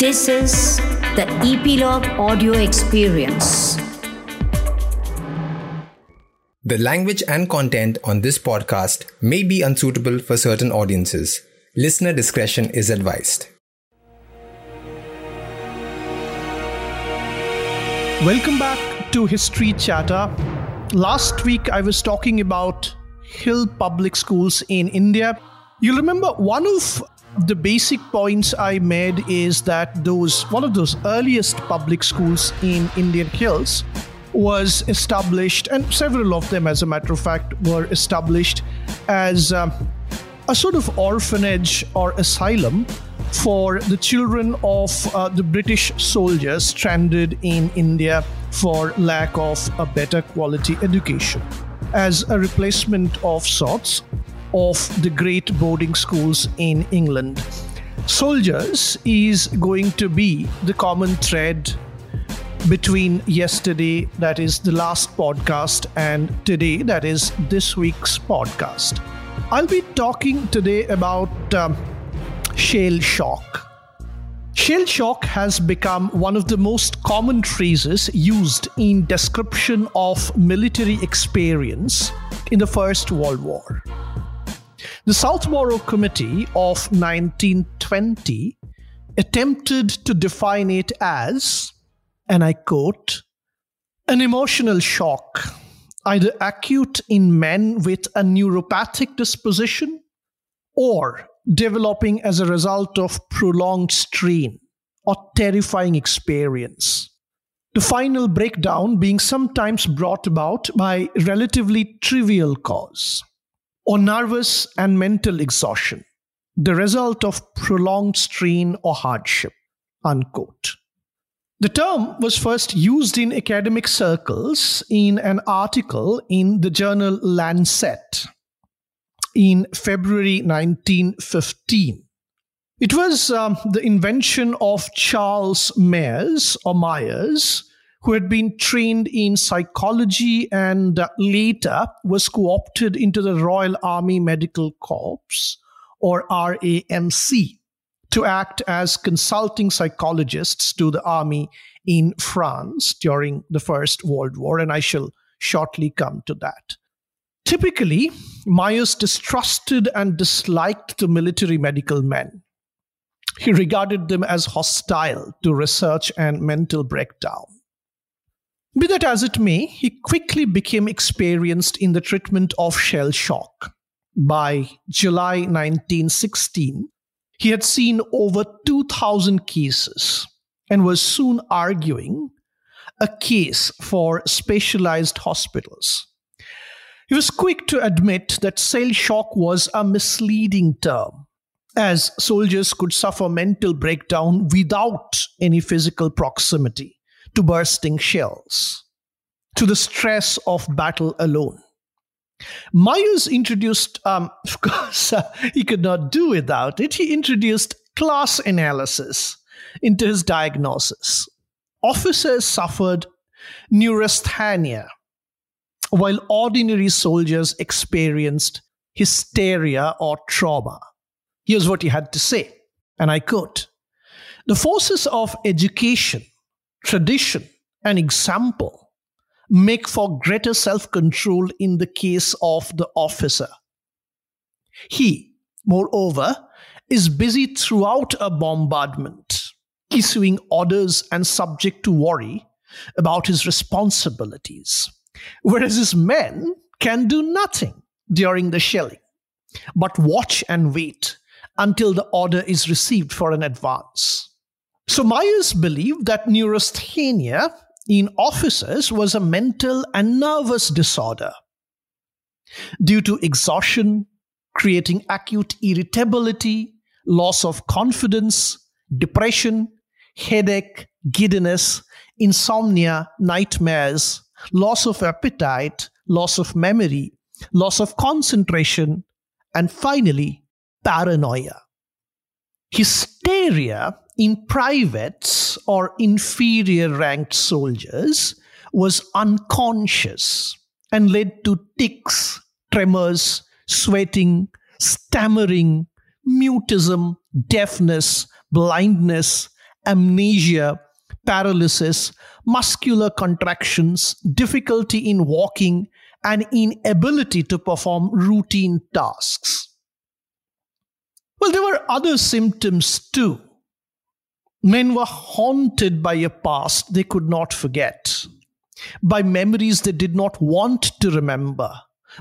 This is the Epilogue Audio Experience. The language and content on this podcast may be unsuitable for certain audiences. Listener discretion is advised. Welcome back to History Chatter. Last week I was talking about Hill Public Schools in India. You remember one of the basic points I made is that those one of those earliest public schools in Indian Hills was established, and several of them, as a matter of fact, were established as um, a sort of orphanage or asylum for the children of uh, the British soldiers stranded in India for lack of a better quality education. As a replacement of sorts of the great boarding schools in England. Soldiers is going to be the common thread between yesterday, that is the last podcast, and today, that is this week's podcast. I'll be talking today about um, shell shock. Shell shock has become one of the most common phrases used in description of military experience in the First World War. The Southborough Committee of 1920 attempted to define it as, and I quote, an emotional shock, either acute in men with a neuropathic disposition or developing as a result of prolonged strain or terrifying experience. The final breakdown being sometimes brought about by relatively trivial cause or nervous and mental exhaustion, the result of prolonged strain or hardship. Unquote. The term was first used in academic circles in an article in the journal Lancet in February 1915. It was um, the invention of Charles Myers or Myers, who had been trained in psychology and later was co opted into the Royal Army Medical Corps, or RAMC, to act as consulting psychologists to the army in France during the First World War, and I shall shortly come to that. Typically, Myers distrusted and disliked the military medical men. He regarded them as hostile to research and mental breakdown. Be that as it may, he quickly became experienced in the treatment of shell shock. By July 1916, he had seen over 2,000 cases and was soon arguing a case for specialized hospitals. He was quick to admit that shell shock was a misleading term, as soldiers could suffer mental breakdown without any physical proximity to bursting shells, to the stress of battle alone. Myers introduced, um, of course, uh, he could not do without it, he introduced class analysis into his diagnosis. Officers suffered neurasthenia, while ordinary soldiers experienced hysteria or trauma. Here's what he had to say, and I quote The forces of education tradition, and example make for greater self control in the case of the officer. He, moreover, is busy throughout a bombardment, issuing orders and subject to worry about his responsibilities, whereas his men can do nothing during the shelling, but watch and wait until the order is received for an advance. So Myers believed that neurasthenia in officers was a mental and nervous disorder due to exhaustion, creating acute irritability, loss of confidence, depression, headache, giddiness, insomnia, nightmares, loss of appetite, loss of memory, loss of concentration, and finally, paranoia. Hysteria in privates or inferior ranked soldiers was unconscious and led to tics, tremors, sweating, stammering, mutism, deafness, blindness, amnesia, paralysis, muscular contractions, difficulty in walking, and inability to perform routine tasks. Well, there were other symptoms too. Men were haunted by a past they could not forget, by memories they did not want to remember,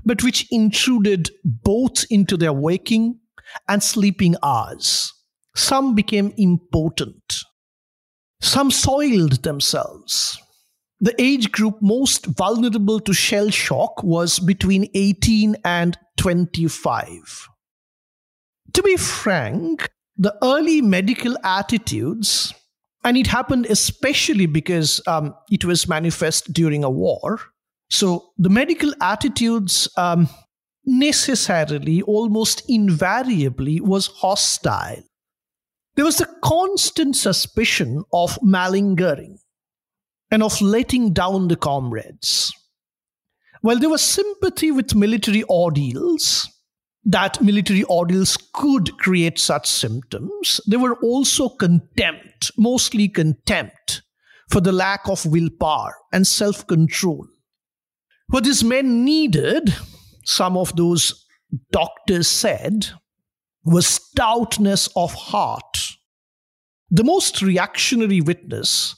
but which intruded both into their waking and sleeping hours. Some became impotent. Some soiled themselves. The age group most vulnerable to shell shock was between 18 and 25. To be frank, the early medical attitudes, and it happened especially because um, it was manifest during a war. So the medical attitudes um, necessarily, almost invariably, was hostile. There was a constant suspicion of malingering and of letting down the comrades. While there was sympathy with military ordeals, that military ordeals could create such symptoms, there were also contempt, mostly contempt, for the lack of willpower and self control. What these men needed, some of those doctors said, was stoutness of heart. The most reactionary witness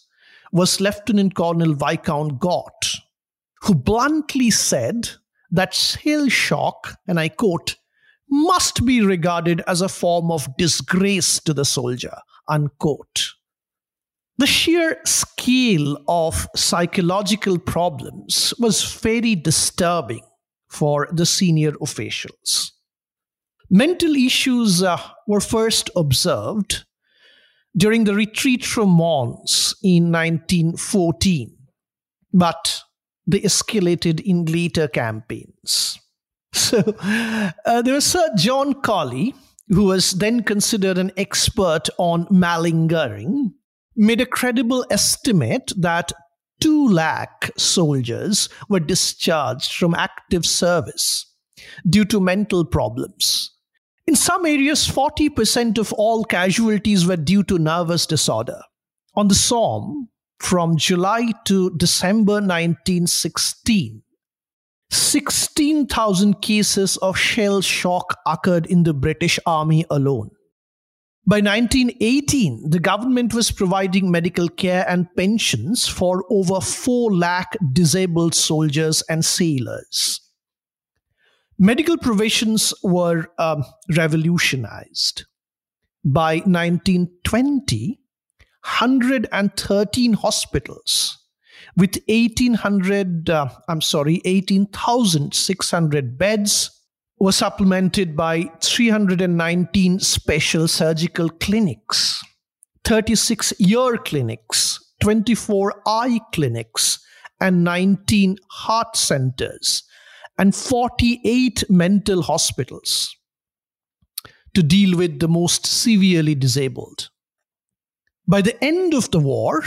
was Lieutenant Colonel Viscount Gort, who bluntly said that shell shock, and I quote, must be regarded as a form of disgrace to the soldier. Unquote. The sheer scale of psychological problems was very disturbing for the senior officials. Mental issues uh, were first observed during the retreat from Mons in 1914, but they escalated in later campaigns. So uh, there was Sir John Collie, who was then considered an expert on malingering, made a credible estimate that 2 lakh soldiers were discharged from active service due to mental problems. In some areas, 40% of all casualties were due to nervous disorder. On the Somme, from July to December 1916, 16,000 cases of shell shock occurred in the British Army alone. By 1918, the government was providing medical care and pensions for over 4 lakh disabled soldiers and sailors. Medical provisions were um, revolutionized. By 1920, 113 hospitals with 1800 uh, i'm sorry 18600 beds were supplemented by 319 special surgical clinics 36 ear clinics 24 eye clinics and 19 heart centers and 48 mental hospitals to deal with the most severely disabled. By the end of the war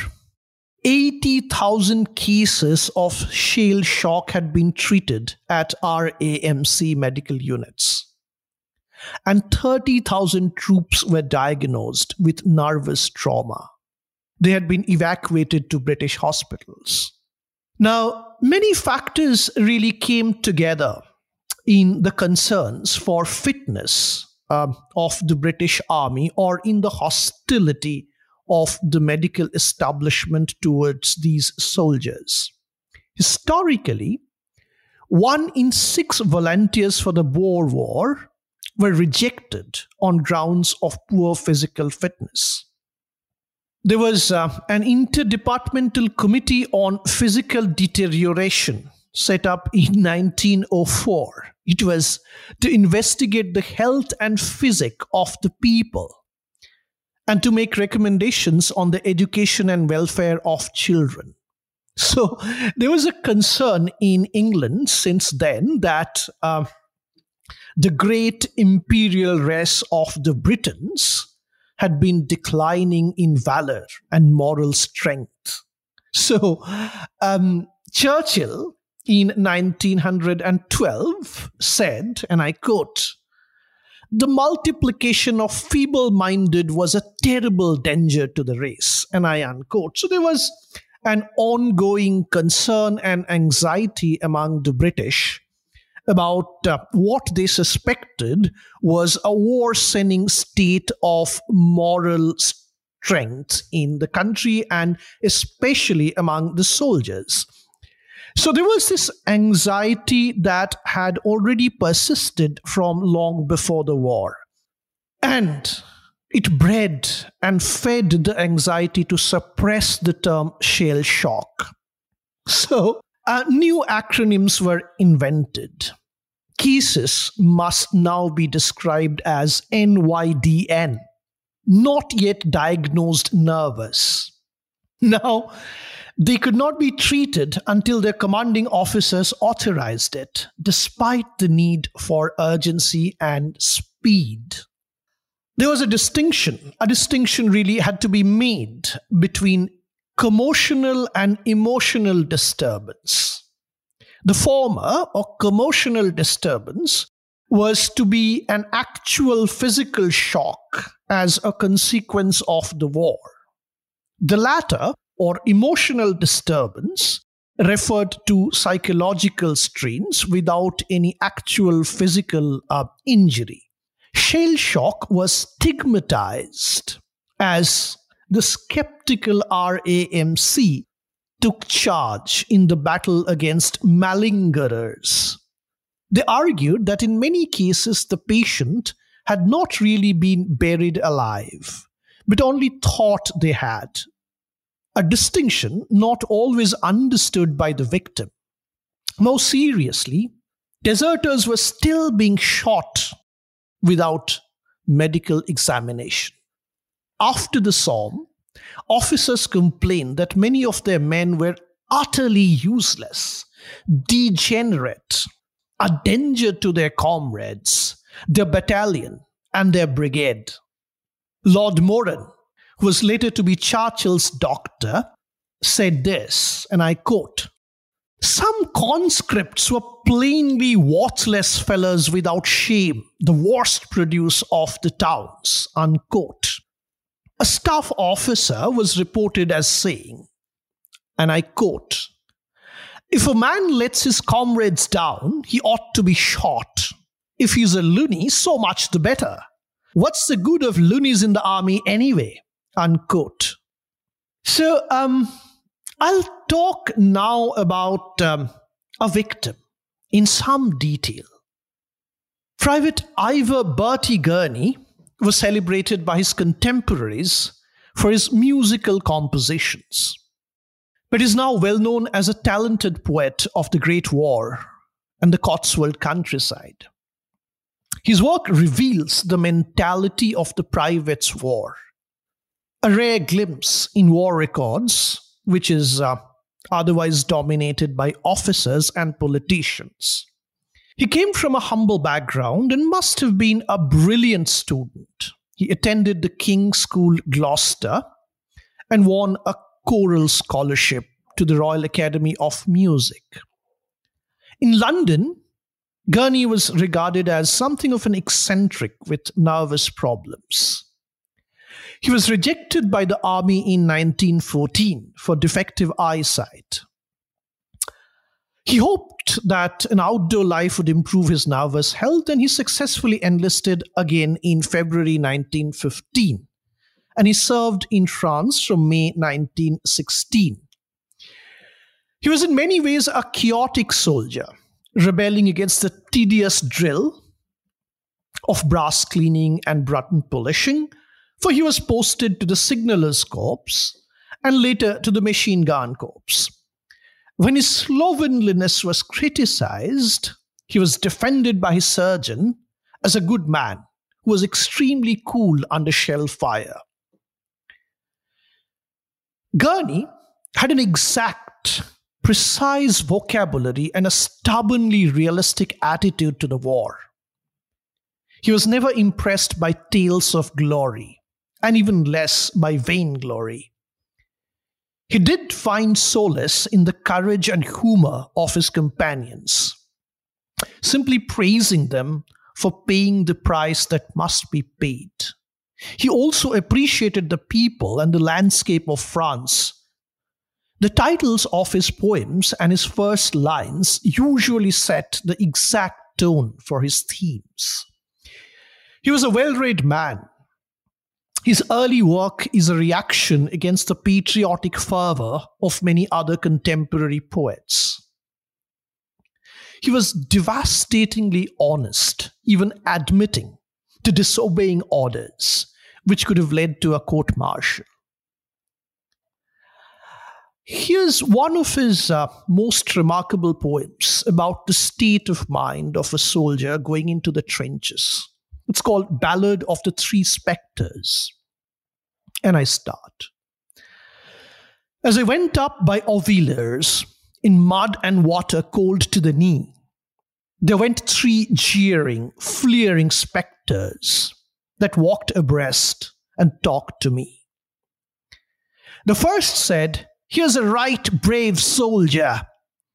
80,000 cases of shell shock had been treated at RAMC medical units. And 30,000 troops were diagnosed with nervous trauma. They had been evacuated to British hospitals. Now, many factors really came together in the concerns for fitness uh, of the British Army or in the hostility of the medical establishment towards these soldiers. Historically, one in six volunteers for the Boer War were rejected on grounds of poor physical fitness. There was uh, an interdepartmental committee on physical deterioration set up in 1904. It was to investigate the health and physic of the people and to make recommendations on the education and welfare of children. So there was a concern in England since then that uh, the great imperial race of the Britons had been declining in valor and moral strength. So um, Churchill in 1912 said, and I quote, the multiplication of feeble minded was a terrible danger to the race. And I unquote. So there was an ongoing concern and anxiety among the British about uh, what they suspected was a worsening state of moral strength in the country and especially among the soldiers. So there was this anxiety that had already persisted from long before the war. And it bred and fed the anxiety to suppress the term shell shock. So uh, new acronyms were invented. Cases must now be described as NYDN, not yet diagnosed nervous. Now, they could not be treated until their commanding officers authorized it, despite the need for urgency and speed. There was a distinction. A distinction really had to be made between commotional and emotional disturbance. The former, or commotional disturbance, was to be an actual physical shock as a consequence of the war. The latter or emotional disturbance referred to psychological strains without any actual physical uh, injury. Shell shock was stigmatized as the skeptical RAMC took charge in the battle against malingerers. They argued that in many cases the patient had not really been buried alive, but only thought they had a distinction not always understood by the victim. More seriously, deserters were still being shot without medical examination. After the Somme, officers complained that many of their men were utterly useless, degenerate, a danger to their comrades, their battalion, and their brigade. Lord Moran, who was later to be Churchill's doctor, said this, and I quote Some conscripts were plainly worthless fellows without shame, the worst produce of the towns. Unquote. A staff officer was reported as saying, and I quote, If a man lets his comrades down, he ought to be shot. If he's a loony, so much the better. What's the good of loonies in the army anyway? Unquote. So um, I'll talk now about um, a victim in some detail. Private Ivor Bertie Gurney was celebrated by his contemporaries for his musical compositions, but is now well known as a talented poet of the Great War and the Cotswold countryside. His work reveals the mentality of the private's war a rare glimpse in war records, which is uh, otherwise dominated by officers and politicians. He came from a humble background and must have been a brilliant student. He attended the King's School, Gloucester, and won a choral scholarship to the Royal Academy of Music. In London, Gurney was regarded as something of an eccentric with nervous problems. He was rejected by the army in 1914 for defective eyesight. He hoped that an outdoor life would improve his nervous health, and he successfully enlisted again in February 1915. And he served in France from May 1916. He was in many ways a chaotic soldier, rebelling against the tedious drill of brass cleaning and button polishing, for he was posted to the Signallers Corps and later to the Machine Gun Corps. When his slovenliness was criticized, he was defended by his surgeon as a good man who was extremely cool under shell fire. Gurney had an exact, precise vocabulary and a stubbornly realistic attitude to the war. He was never impressed by tales of glory and even less by vainglory. He did find solace in the courage and humor of his companions. Simply praising them for paying the price that must be paid. He also appreciated the people and the landscape of France. The titles of his poems and his first lines usually set the exact tone for his themes. He was a well read man. His early work is a reaction against the patriotic fervor of many other contemporary poets. He was devastatingly honest, even admitting to disobeying orders, which could have led to a court martial. Here's one of his uh, most remarkable poems about the state of mind of a soldier going into the trenches. It's called Ballad of the Three Spectres. And I start. As I went up by Ovillers in mud and water cold to the knee, there went three jeering, fleering spectres that walked abreast and talked to me. The first said, Here's a right brave soldier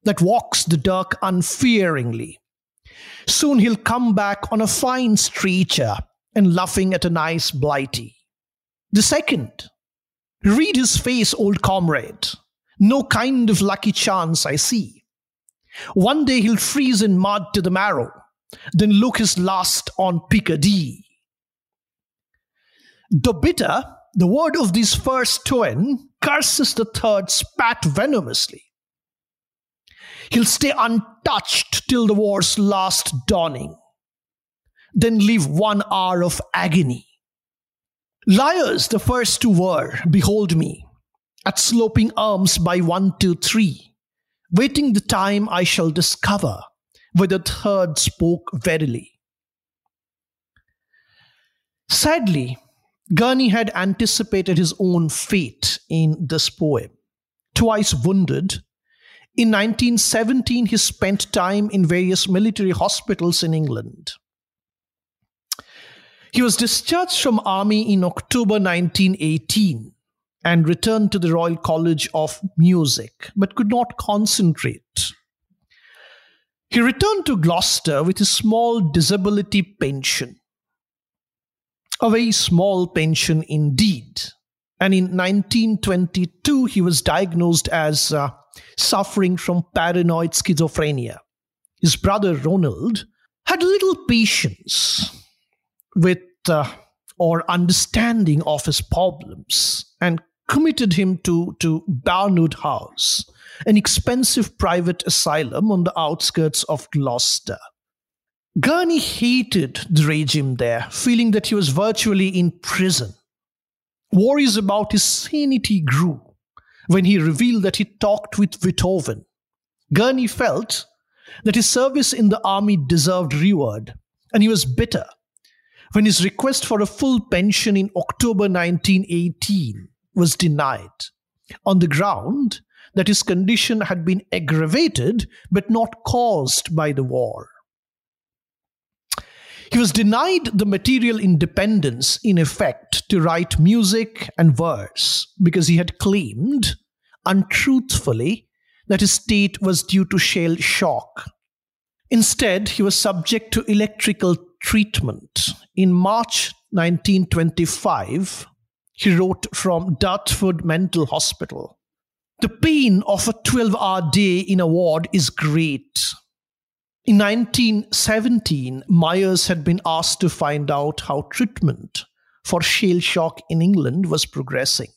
that walks the dark unfearingly. Soon he'll come back on a fine stretcher and laughing at a nice blighty. The second, read his face, old comrade. No kind of lucky chance I see. One day he'll freeze in mud to the marrow, then look his last on Picardy. The bitter, the word of this first twin, curses the third spat venomously. He'll stay untouched till the war's last dawning, then leave one hour of agony. Liars, the first two were, behold me, at sloping arms by one, two, three, waiting the time I shall discover whether third spoke verily. Sadly, Gurney had anticipated his own fate in this poem. Twice wounded, in 1917 he spent time in various military hospitals in England. He was discharged from army in October 1918 and returned to the Royal College of Music, but could not concentrate. He returned to Gloucester with a small disability pension. A very small pension indeed. And in 1922, he was diagnosed as uh, suffering from paranoid schizophrenia. His brother Ronald had little patience with uh, or understanding of his problems and committed him to, to Barnwood House, an expensive private asylum on the outskirts of Gloucester. Gurney hated the regime there, feeling that he was virtually in prison. Worries about his sanity grew when he revealed that he talked with Beethoven. Gurney felt that his service in the army deserved reward, and he was bitter when his request for a full pension in October 1918 was denied on the ground that his condition had been aggravated but not caused by the war. He was denied the material independence, in effect, to write music and verse because he had claimed, untruthfully, that his state was due to shell shock. Instead, he was subject to electrical treatment. In March 1925, he wrote from Dartford Mental Hospital. The pain of a 12 hour day in a ward is great. In 1917, Myers had been asked to find out how treatment for shell shock in England was progressing.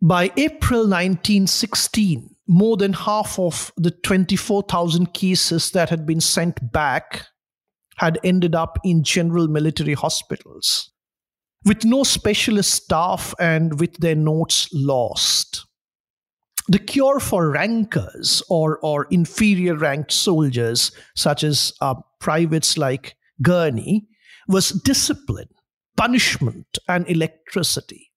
By April 1916, more than half of the 24,000 cases that had been sent back had ended up in general military hospitals, with no specialist staff and with their notes lost. The cure for rankers or, or inferior ranked soldiers, such as uh, privates like Gurney, was discipline, punishment, and electricity.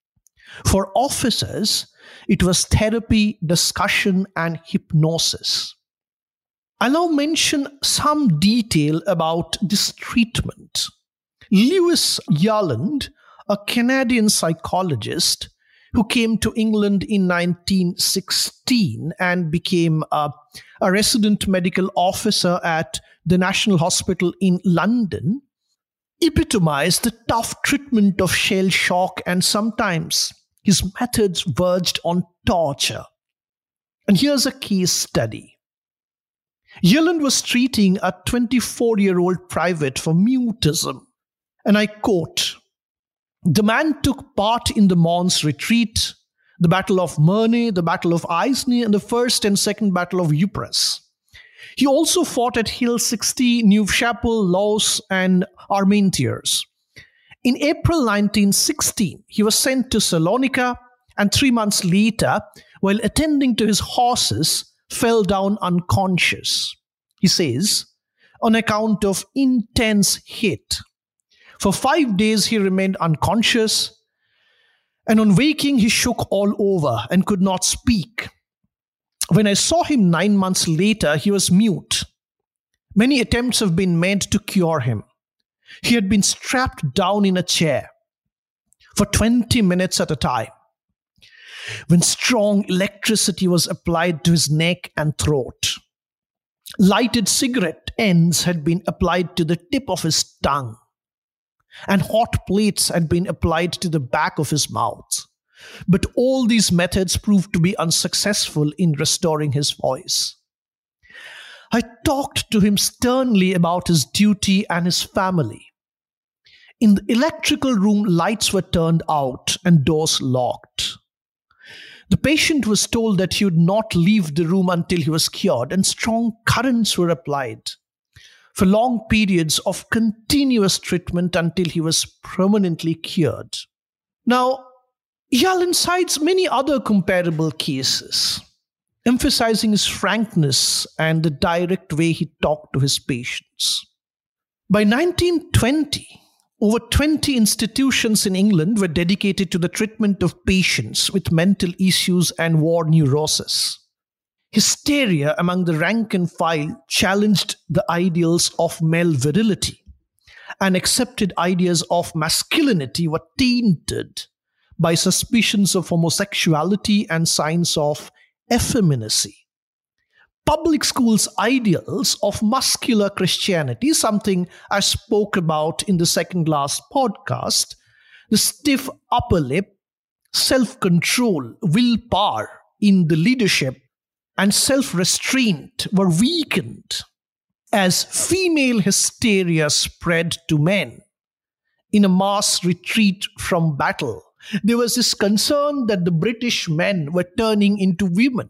For officers, it was therapy, discussion, and hypnosis. I'll now mention some detail about this treatment. Lewis Yealland, a Canadian psychologist who came to England in 1916 and became a a resident medical officer at the National Hospital in London, epitomized the tough treatment of shell shock, and sometimes his methods verged on torture. And here's a case study. Yealland was treating a 24 year old private for mutism. And I quote The man took part in the Mons retreat, the Battle of Marne, the Battle of Aisne, and the First and Second Battle of Ypres. He also fought at Hill 60, Neuve Chapelle, Loos, and Armentières. In April 1916, he was sent to Salonika, and three months later, while attending to his horses, fell down unconscious. He says, on account of intense heat. For five days, he remained unconscious, and on waking, he shook all over and could not speak. When I saw him nine months later, he was mute. Many attempts have been made to cure him. He had been strapped down in a chair for 20 minutes at a time. When strong electricity was applied to his neck and throat, lighted cigarette ends had been applied to the tip of his tongue, and hot plates had been applied to the back of his mouth. But all these methods proved to be unsuccessful in restoring his voice. I talked to him sternly about his duty and his family. In the electrical room, lights were turned out and doors locked. The patient was told that he would not leave the room until he was cured, and strong currents were applied for long periods of continuous treatment until he was permanently cured. Now, Yealland cites many other comparable cases, emphasizing his frankness and the direct way he talked to his patients. By 1920, over 20 institutions in England were dedicated to the treatment of patients with mental issues and war neurosis. Hysteria among the rank and file challenged the ideals of male virility, and accepted ideas of masculinity were tainted by suspicions of homosexuality and signs of effeminacy. Public schools' ideals of muscular Christianity, something I spoke about in the second last podcast, the stiff upper lip, self control, willpower in the leadership, and self restraint were weakened as female hysteria spread to men in a mass retreat from battle there was this concern that the British men were turning into women.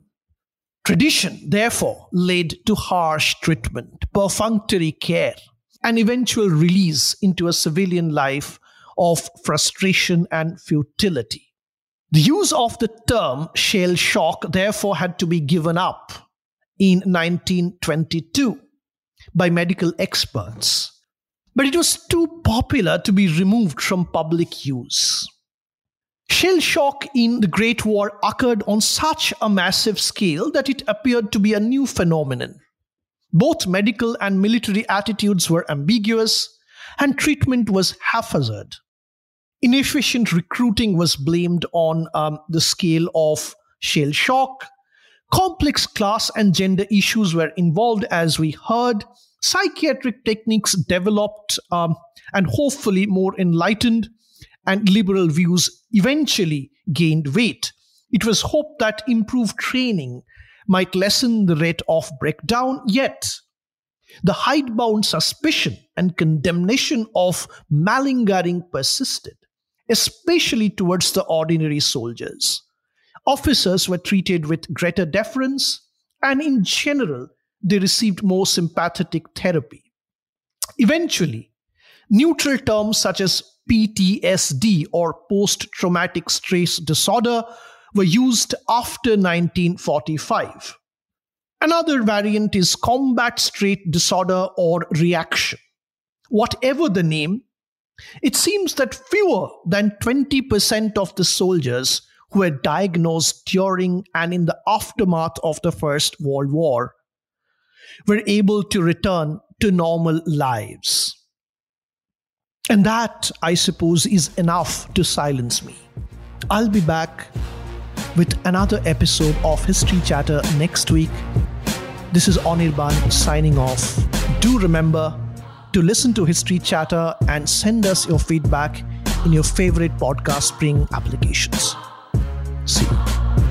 Tradition, therefore, led to harsh treatment, perfunctory care, and eventual release into a civilian life of frustration and futility. The use of the term shell shock, therefore, had to be given up in 1922 by medical experts. But it was too popular to be removed from public use. Shell shock in the Great War occurred on such a massive scale that it appeared to be a new phenomenon. Both medical and military attitudes were ambiguous, and treatment was haphazard. Inefficient recruiting was blamed on um, the scale of shell shock. Complex class and gender issues were involved, as we heard. Psychiatric techniques developed um, and hopefully more enlightened and liberal views eventually gained weight. It was hoped that improved training might lessen the rate of breakdown, yet the hidebound suspicion and condemnation of malingering persisted, especially towards the ordinary soldiers. Officers were treated with greater deference, and in general, they received more sympathetic therapy. Eventually, neutral terms such as PTSD or post traumatic stress disorder were used after 1945. Another variant is combat stress disorder or reaction. Whatever the name, it seems that fewer than 20% of the soldiers who were diagnosed during and in the aftermath of the First World War were able to return to normal lives. And that, I suppose, is enough to silence me. I'll be back with another episode of History Chatter next week. This is Anirban signing off. Do remember to listen to History Chatter and send us your feedback in your favorite podcast spring applications. See you.